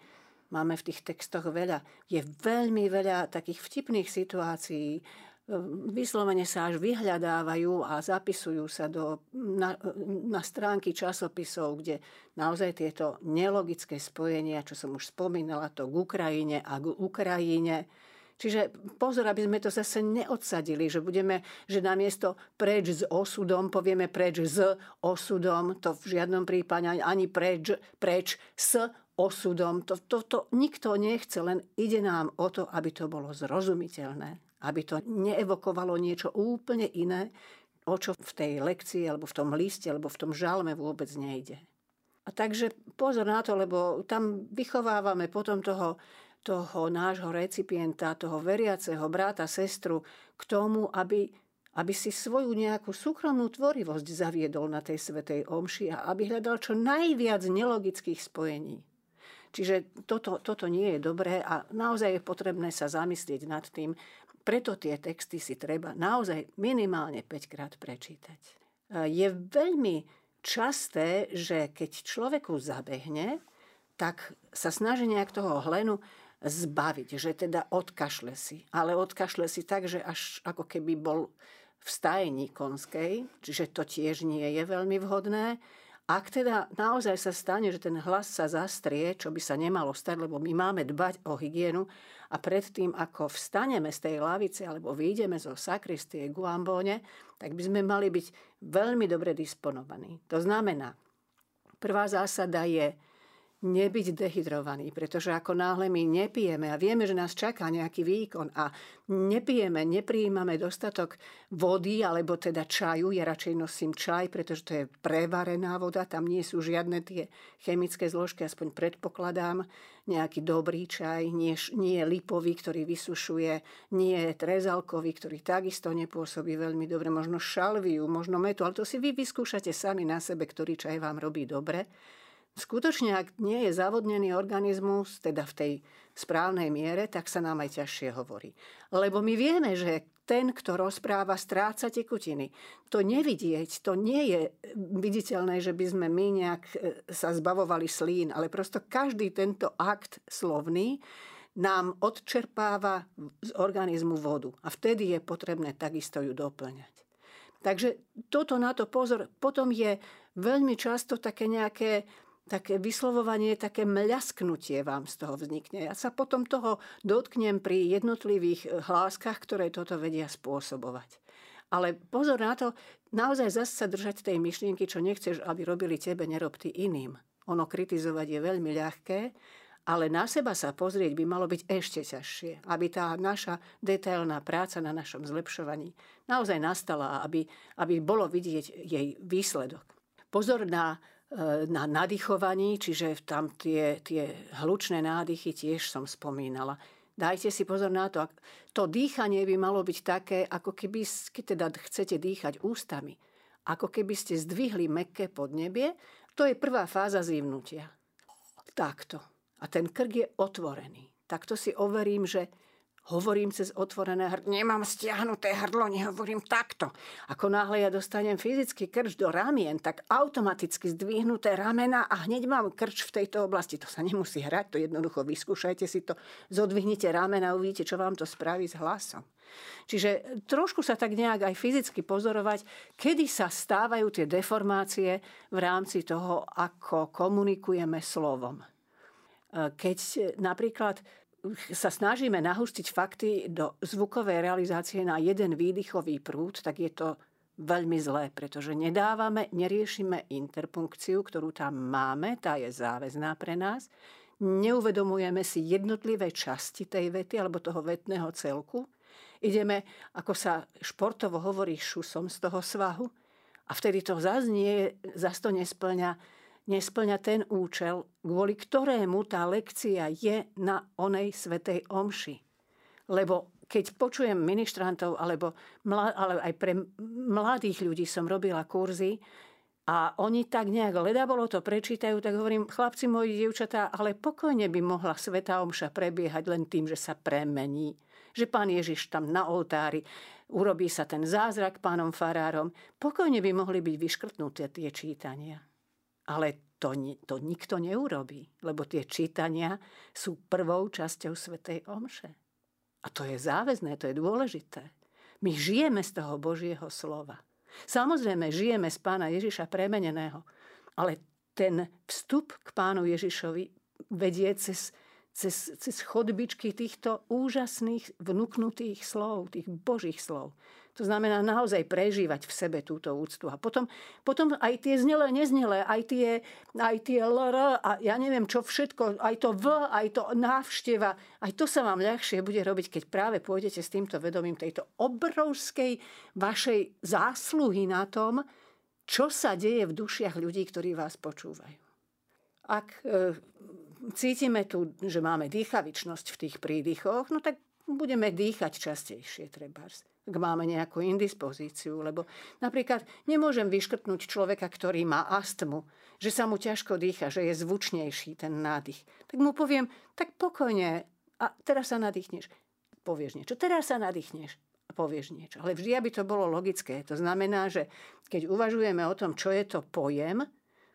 máme v tých textoch veľa. Je veľmi veľa takých vtipných situácií, vyslovene sa až vyhľadávajú a zapisujú sa do, na, na stránky časopisov, kde naozaj tieto nelogické spojenia, čo som už spomínala, to k Ukrajine a k Ukrajine, Čiže pozor, aby sme to zase neodsadili, že budeme, že namiesto preč s osudom, povieme preč s osudom, to v žiadnom prípade ani preč, preč s osudom. To, to, to nikto nechce, len ide nám o to, aby to bolo zrozumiteľné, aby to neevokovalo niečo úplne iné, o čo v tej lekcii, alebo v tom liste, alebo v tom žalme vôbec nejde. A takže pozor na to, lebo tam vychovávame potom toho toho nášho recipienta, toho veriaceho bráta, sestru k tomu, aby, aby si svoju nejakú súkromnú tvorivosť zaviedol na tej svetej omši a aby hľadal čo najviac nelogických spojení. Čiže toto, toto nie je dobré a naozaj je potrebné sa zamyslieť nad tým. Preto tie texty si treba naozaj minimálne 5 krát prečítať. Je veľmi časté, že keď človeku zabehne, tak sa snaží nejak toho hlenu zbaviť, že teda odkašle si. Ale odkašle si tak, že až ako keby bol v stajni konskej, čiže to tiež nie je veľmi vhodné. Ak teda naozaj sa stane, že ten hlas sa zastrie, čo by sa nemalo stať, lebo my máme dbať o hygienu a predtým, ako vstaneme z tej lavice alebo vyjdeme zo sakristie Guambone, tak by sme mali byť veľmi dobre disponovaní. To znamená, prvá zásada je, nebyť dehydrovaný, pretože ako náhle my nepijeme a vieme, že nás čaká nejaký výkon a nepijeme, nepриjímame dostatok vody alebo teda čaju, ja radšej nosím čaj, pretože to je prevarená voda, tam nie sú žiadne tie chemické zložky, aspoň predpokladám, nejaký dobrý čaj, nie, nie lipový, ktorý vysušuje, nie trezalkový, ktorý takisto nepôsobí veľmi dobre, možno šalviu, možno metu, ale to si vy vyskúšate sami na sebe, ktorý čaj vám robí dobre. Skutočne, ak nie je zavodnený organizmus, teda v tej správnej miere, tak sa nám aj ťažšie hovorí. Lebo my vieme, že ten, kto rozpráva, stráca tekutiny. To nevidieť, to nie je viditeľné, že by sme my nejak e, sa zbavovali slín, ale prosto každý tento akt slovný nám odčerpáva z organizmu vodu. A vtedy je potrebné takisto ju doplňať. Takže toto na to pozor. Potom je veľmi často také nejaké také vyslovovanie, také mľasknutie vám z toho vznikne. Ja sa potom toho dotknem pri jednotlivých eh, hláskach, ktoré toto vedia spôsobovať. Ale pozor na to, naozaj zase sa držať tej myšlienky, čo nechceš, aby robili tebe, nerob ty iným. Ono kritizovať je veľmi ľahké, ale na seba sa pozrieť by malo byť ešte ťažšie, aby tá naša detailná práca na našom zlepšovaní naozaj nastala aby, aby bolo vidieť jej výsledok. Pozor na E, na nadýchovaní, čiže tam tie, tie hlučné nádychy tiež som spomínala. Dajte si pozor na to. To dýchanie by malo byť také, ako keby, keď teda chcete dýchať ústami, ako keby ste zdvihli mekké podnebie, to je prvá fáza zivnutia. Takto. A ten krk je otvorený. Takto si overím, že Hovorím cez otvorené hrdlo, nemám stiahnuté hrdlo, nehovorím takto. Ako náhle ja dostanem fyzický krč do ramien, tak automaticky zdvihnuté ramena a hneď mám krč v tejto oblasti. To sa nemusí hrať, to jednoducho vyskúšajte si to, zodvihnite ramena a uvidíte, čo vám to spraví s hlasom. Čiže trošku sa tak nejak aj fyzicky pozorovať, kedy sa stávajú tie deformácie v rámci toho, ako komunikujeme slovom. Keď napríklad sa snažíme nahustiť fakty do zvukovej realizácie na jeden výdychový prúd, tak je to veľmi zlé, pretože nedávame, neriešime interpunkciu, ktorú tam máme, tá je záväzná pre nás. Neuvedomujeme si jednotlivé časti tej vety alebo toho vetného celku. Ideme, ako sa športovo hovorí, šusom z toho svahu a vtedy to zaznie, zas to nesplňa nesplňa ten účel, kvôli ktorému tá lekcia je na onej svetej omši. Lebo keď počujem ministrantov, alebo, ale aj pre mladých ľudí som robila kurzy, a oni tak nejak ledabolo to prečítajú, tak hovorím, chlapci moji, dievčatá, ale pokojne by mohla Sveta Omša prebiehať len tým, že sa premení. Že pán Ježiš tam na oltári urobí sa ten zázrak pánom farárom. Pokojne by mohli byť vyškrtnuté tie čítania. Ale to, to nikto neurobí, lebo tie čítania sú prvou časťou Svetej Omše. A to je záväzné, to je dôležité. My žijeme z toho Božieho slova. Samozrejme, žijeme z pána Ježiša premeneného, ale ten vstup k pánu Ježišovi vedie cez, cez, cez chodbičky týchto úžasných vnúknutých slov, tých Božích slov. To znamená naozaj prežívať v sebe túto úctu. A potom, potom aj tie znelé, neznelé, aj tie, aj tie LR a ja neviem čo všetko, aj to V, aj to návšteva, aj to sa vám ľahšie bude robiť, keď práve pôjdete s týmto vedomím tejto obrovskej vašej zásluhy na tom, čo sa deje v dušiach ľudí, ktorí vás počúvajú. Ak e, cítime tu, že máme dýchavičnosť v tých prídychoch, no tak budeme dýchať častejšie, trebárs ak máme nejakú indispozíciu. Lebo napríklad nemôžem vyškrtnúť človeka, ktorý má astmu, že sa mu ťažko dýcha, že je zvučnejší ten nádych. Tak mu poviem, tak pokojne, a teraz sa nadýchneš. Povieš niečo. Teraz sa nadýchneš a povieš niečo. Ale vždy, aby to bolo logické. To znamená, že keď uvažujeme o tom, čo je to pojem,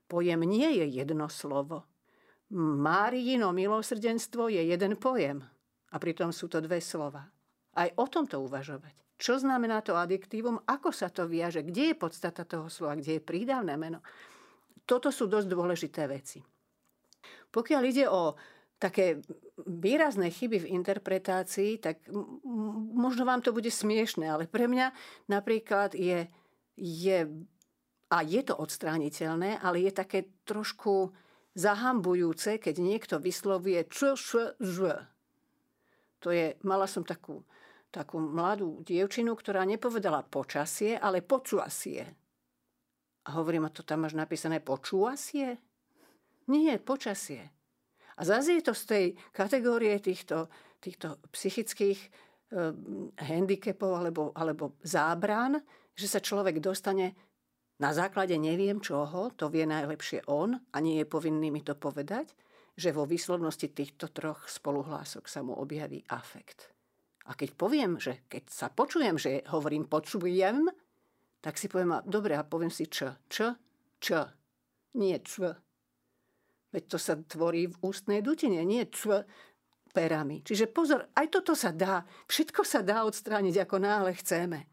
pojem nie je jedno slovo. Máriino milosrdenstvo je jeden pojem. A pritom sú to dve slova. Aj o tomto uvažovať. Čo znamená to adjektívum? Ako sa to viaže? Kde je podstata toho slova? Kde je prídavné meno? Toto sú dosť dôležité veci. Pokiaľ ide o také výrazné chyby v interpretácii, tak možno vám to bude smiešné, ale pre mňa napríklad je, je a je to odstrániteľné, ale je také trošku zahambujúce, keď niekto vyslovuje č, š, ž. To je, mala som takú takú mladú dievčinu, ktorá nepovedala počasie, ale počuasie. A hovorím, a to tam máš napísané počúasie? Nie, počasie. A zase je to z tej kategórie týchto, týchto psychických e, handicapov alebo, alebo zábran, že sa človek dostane na základe neviem čoho, to vie najlepšie on a nie je povinný mi to povedať, že vo výslovnosti týchto troch spoluhlások sa mu objaví afekt. A keď poviem, že keď sa počujem, že hovorím počujem, tak si poviem, dobre, a poviem si č, č, č, nie č. Veď to sa tvorí v ústnej dutine, nie č perami. Čiže pozor, aj toto sa dá, všetko sa dá odstrániť, ako náhle chceme.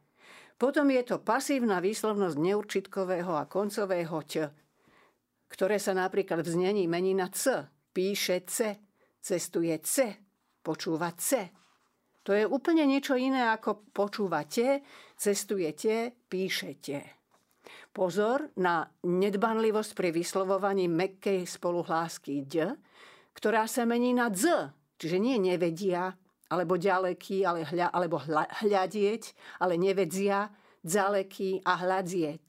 Potom je to pasívna výslovnosť neurčitkového a koncového ť, ktoré sa napríklad v znení mení na c. Píše c, cestuje c, počúva c, to je úplne niečo iné, ako počúvate, cestujete, píšete. Pozor na nedbanlivosť pri vyslovovaní mekkej spoluhlásky d, ktorá sa mení na z, čiže nie nevedia, alebo ďaleký, ale hľa, alebo hľa, hľadieť, ale nevedzia, ďaleký a hľadzieť.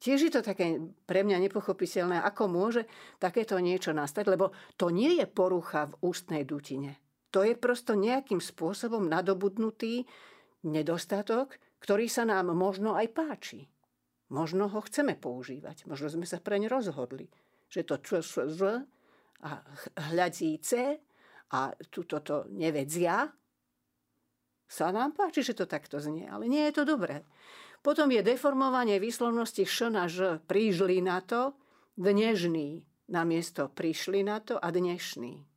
Tiež je to také pre mňa nepochopiteľné, ako môže takéto niečo nastať, lebo to nie je porucha v ústnej dutine to je prosto nejakým spôsobom nadobudnutý nedostatok, ktorý sa nám možno aj páči. Možno ho chceme používať. Možno sme sa preň rozhodli, že to čo, a hľadíce a túto to nevedzia, Sa nám páči, že to takto znie, ale nie je to dobré. Potom je deformovanie výslovnosti š na ž. Prížli na to, dnežný namiesto prišli na to a dnešný.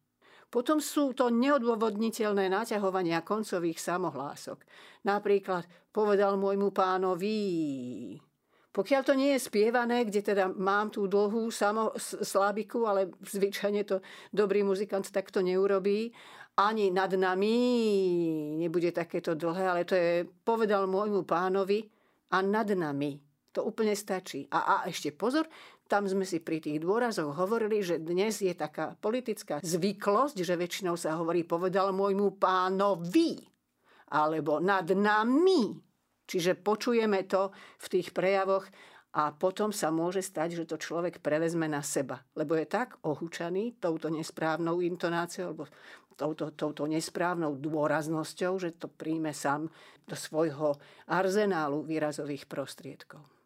Potom sú to neodôvodniteľné naťahovania koncových samohlások. Napríklad povedal môjmu pánovi. Pokiaľ to nie je spievané, kde teda mám tú dlhú samo, slabiku, ale zvyčajne to dobrý muzikant takto neurobí, ani nad nami nebude takéto dlhé, ale to je povedal môjmu pánovi, a nad nami. To úplne stačí. A, a ešte pozor, tam sme si pri tých dôrazoch hovorili, že dnes je taká politická zvyklosť, že väčšinou sa hovorí povedal môjmu pánovi alebo nad nami. Čiže počujeme to v tých prejavoch a potom sa môže stať, že to človek prevezme na seba. Lebo je tak ohúčaný touto nesprávnou intonáciou alebo touto, touto nesprávnou dôraznosťou, že to príjme sám do svojho arzenálu výrazových prostriedkov.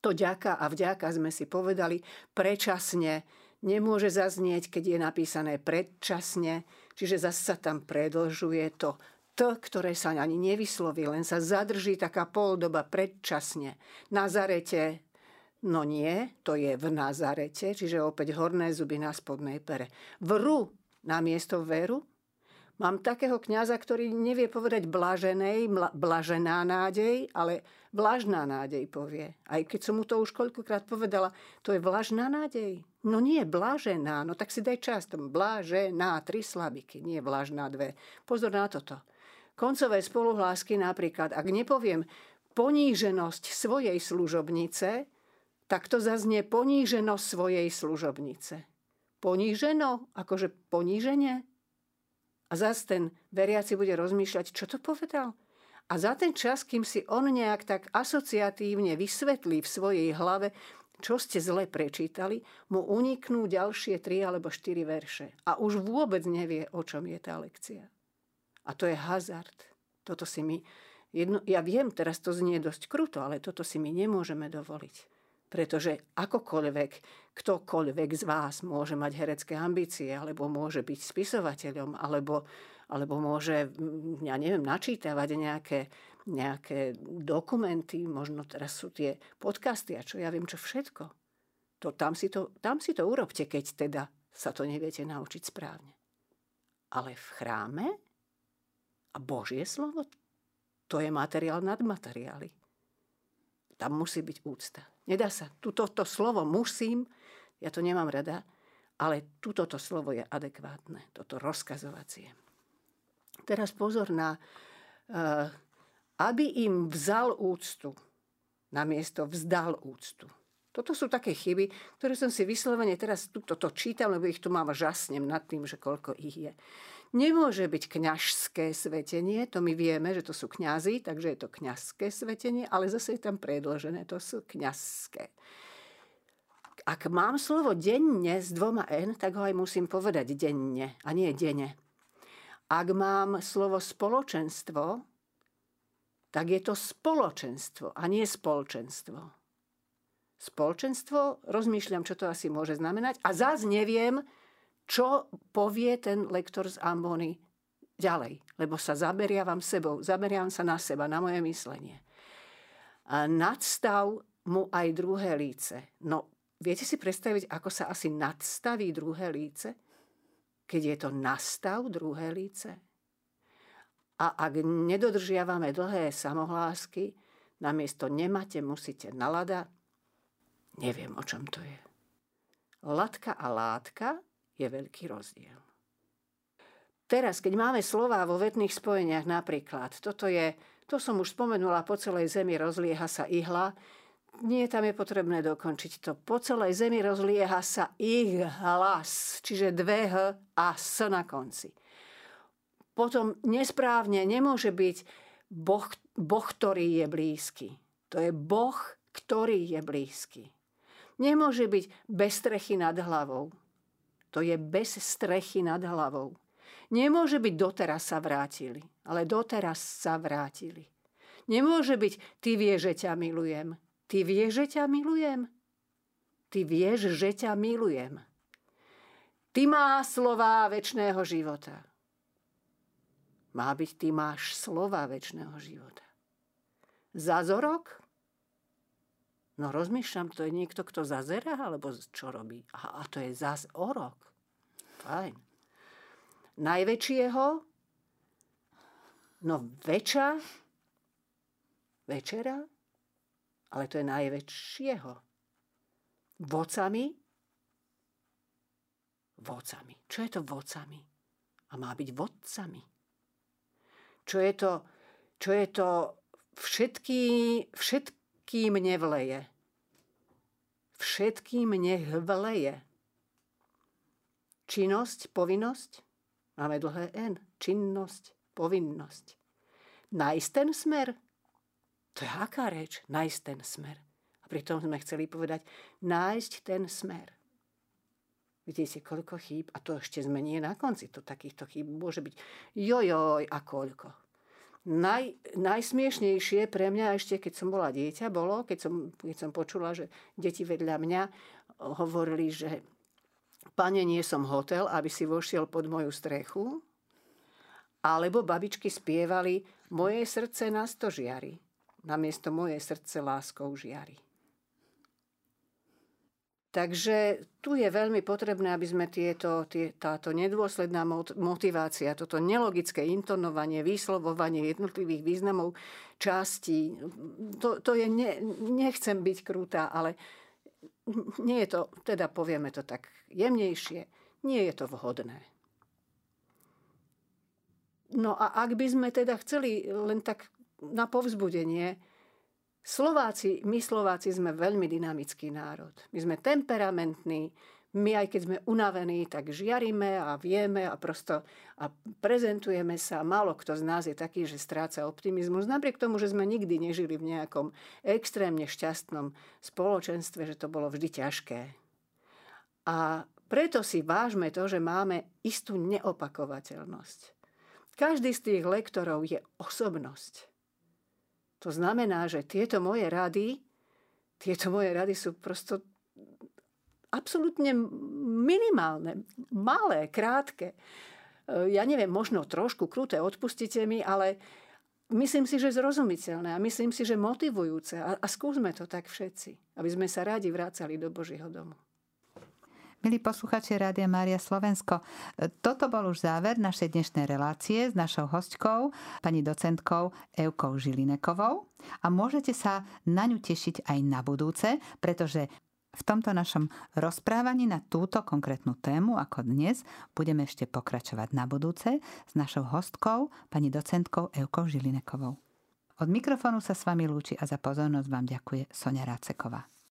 To ďaka a vďaka sme si povedali predčasne, nemôže zaznieť, keď je napísané predčasne, čiže zase sa tam predlžuje to T, ktoré sa ani nevysloví, len sa zadrží taká poldoba predčasne. Nazarete, no nie, to je v Nazarete, čiže opäť horné zuby na spodnej pere. Vru na miesto veru. Mám takého kňaza, ktorý nevie povedať blaženej, blažená nádej, ale vlažná nádej povie. Aj keď som mu to už koľkokrát povedala, to je vlažná nádej. No nie, blažená, no tak si daj čas. Blažená, tri slabiky, nie vlažná dve. Pozor na toto. Koncové spoluhlásky napríklad, ak nepoviem poníženosť svojej služobnice, tak to zaznie poníženosť svojej služobnice poníženo, akože poníženie. A zase ten veriaci bude rozmýšľať, čo to povedal. A za ten čas, kým si on nejak tak asociatívne vysvetlí v svojej hlave, čo ste zle prečítali, mu uniknú ďalšie tri alebo štyri verše. A už vôbec nevie, o čom je tá lekcia. A to je hazard. Toto si my, jedno, ja viem, teraz to znie dosť kruto, ale toto si my nemôžeme dovoliť. Pretože akokoľvek, ktokoľvek z vás môže mať herecké ambície, alebo môže byť spisovateľom, alebo, alebo môže, mm, ja neviem, načítavať nejaké, nejaké dokumenty, možno teraz sú tie podcasty a čo ja viem, čo všetko. To, tam, si to, tam si to urobte, keď teda sa to neviete naučiť správne. Ale v chráme a Božie slovo, to je materiál nad materiály. Tam musí byť úcta. Nedá sa. Tuto to slovo musím, ja to nemám rada, ale tuto to slovo je adekvátne, toto rozkazovacie. Teraz pozor na, uh, aby im vzal úctu, namiesto vzdal úctu. Toto sú také chyby, ktoré som si vyslovene teraz toto čítam, lebo ich tu mám žasnem nad tým, že koľko ich je. Nemôže byť kňažské svetenie, to my vieme, že to sú kňazi, takže je to kňazské svetenie, ale zase je tam predložené, to sú kňazské. Ak mám slovo denne s dvoma N, tak ho aj musím povedať denne a nie dene. Ak mám slovo spoločenstvo, tak je to spoločenstvo a nie spoločenstvo. Spoločenstvo, rozmýšľam, čo to asi môže znamenať a zás neviem, čo povie ten lektor z Ambony ďalej, lebo sa zaberiavam sebou, zaberiavam sa na seba, na moje myslenie. A nadstav mu aj druhé líce. No, viete si predstaviť, ako sa asi nadstaví druhé líce? Keď je to nastav druhé líce? A ak nedodržiavame dlhé samohlásky, namiesto nemáte musíte nalada, neviem, o čom to je. Latka a látka je veľký rozdiel. Teraz, keď máme slova vo vetných spojeniach napríklad, toto je, to som už spomenula, po celej zemi rozlieha sa ihla, nie tam je potrebné dokončiť to. Po celej zemi rozlieha sa ich hlas, čiže dve H a S na konci. Potom nesprávne nemôže byť boh, boh, ktorý je blízky. To je Boh, ktorý je blízky. Nemôže byť bez strechy nad hlavou. To je bez strechy nad hlavou. Nemôže byť doteraz sa vrátili, ale doteraz sa vrátili. Nemôže byť ty vieš, že ťa milujem. Ty vieš, že ťa milujem. Ty vieš, že ťa milujem. Ty má slová väčšného života. má byť, ty máš slova väčšného života. Zázorok? No rozmýšľam, to je niekto, kto zazera, alebo čo robí? A, a to je zás orok. Fajn. Najväčšieho? No väčša? Večera? Ale to je najväčšieho. Vocami? Vocami. Čo je to vocami? A má byť vodcami. Čo je to, čo je to všetky, všetkým nevleje. Všetkým nech vleje. Činnosť, povinnosť. Máme dlhé N. Činnosť, povinnosť. Nájsť ten smer. To je aká reč? Nájsť ten smer. A pritom sme chceli povedať nájsť ten smer. Vidíte, koľko chýb, a to ešte sme nie na konci, to takýchto chýb môže byť jojoj a koľko. Naj, najsmiešnejšie pre mňa ešte, keď som bola dieťa, bolo, keď som, keď som počula, že deti vedľa mňa hovorili, že pane, nie som hotel, aby si vošiel pod moju strechu, alebo babičky spievali Moje srdce na sto žiari, namiesto moje srdce láskou žiari. Takže tu je veľmi potrebné, aby sme tieto, tie, táto nedôsledná motivácia, toto nelogické intonovanie, vyslovovanie jednotlivých významov častí, to, to je, ne, nechcem byť krúta, ale nie je to, teda povieme to tak jemnejšie, nie je to vhodné. No a ak by sme teda chceli len tak na povzbudenie, Slováci, my Slováci sme veľmi dynamický národ. My sme temperamentní, my aj keď sme unavení, tak žiarime a vieme a prosto a prezentujeme sa. Málo kto z nás je taký, že stráca optimizmus, napriek tomu, že sme nikdy nežili v nejakom extrémne šťastnom spoločenstve, že to bolo vždy ťažké. A preto si vážme to, že máme istú neopakovateľnosť. Každý z tých lektorov je osobnosť. To znamená, že tieto moje rady, tieto moje rady sú prosto absolútne minimálne, malé, krátke. E, ja neviem, možno trošku kruté, odpustite mi, ale myslím si, že zrozumiteľné a myslím si, že motivujúce. A, a skúsme to tak všetci, aby sme sa radi vrácali do Božieho domu. Milí posluchači Rádia Mária Slovensko, toto bol už záver našej dnešnej relácie s našou hostkou, pani docentkou Eukou Žilinekovou a môžete sa na ňu tešiť aj na budúce, pretože v tomto našom rozprávaní na túto konkrétnu tému, ako dnes, budeme ešte pokračovať na budúce s našou hostkou, pani docentkou Eukou Žilinekovou. Od mikrofónu sa s vami lúči a za pozornosť vám ďakuje Sonia Ráceková.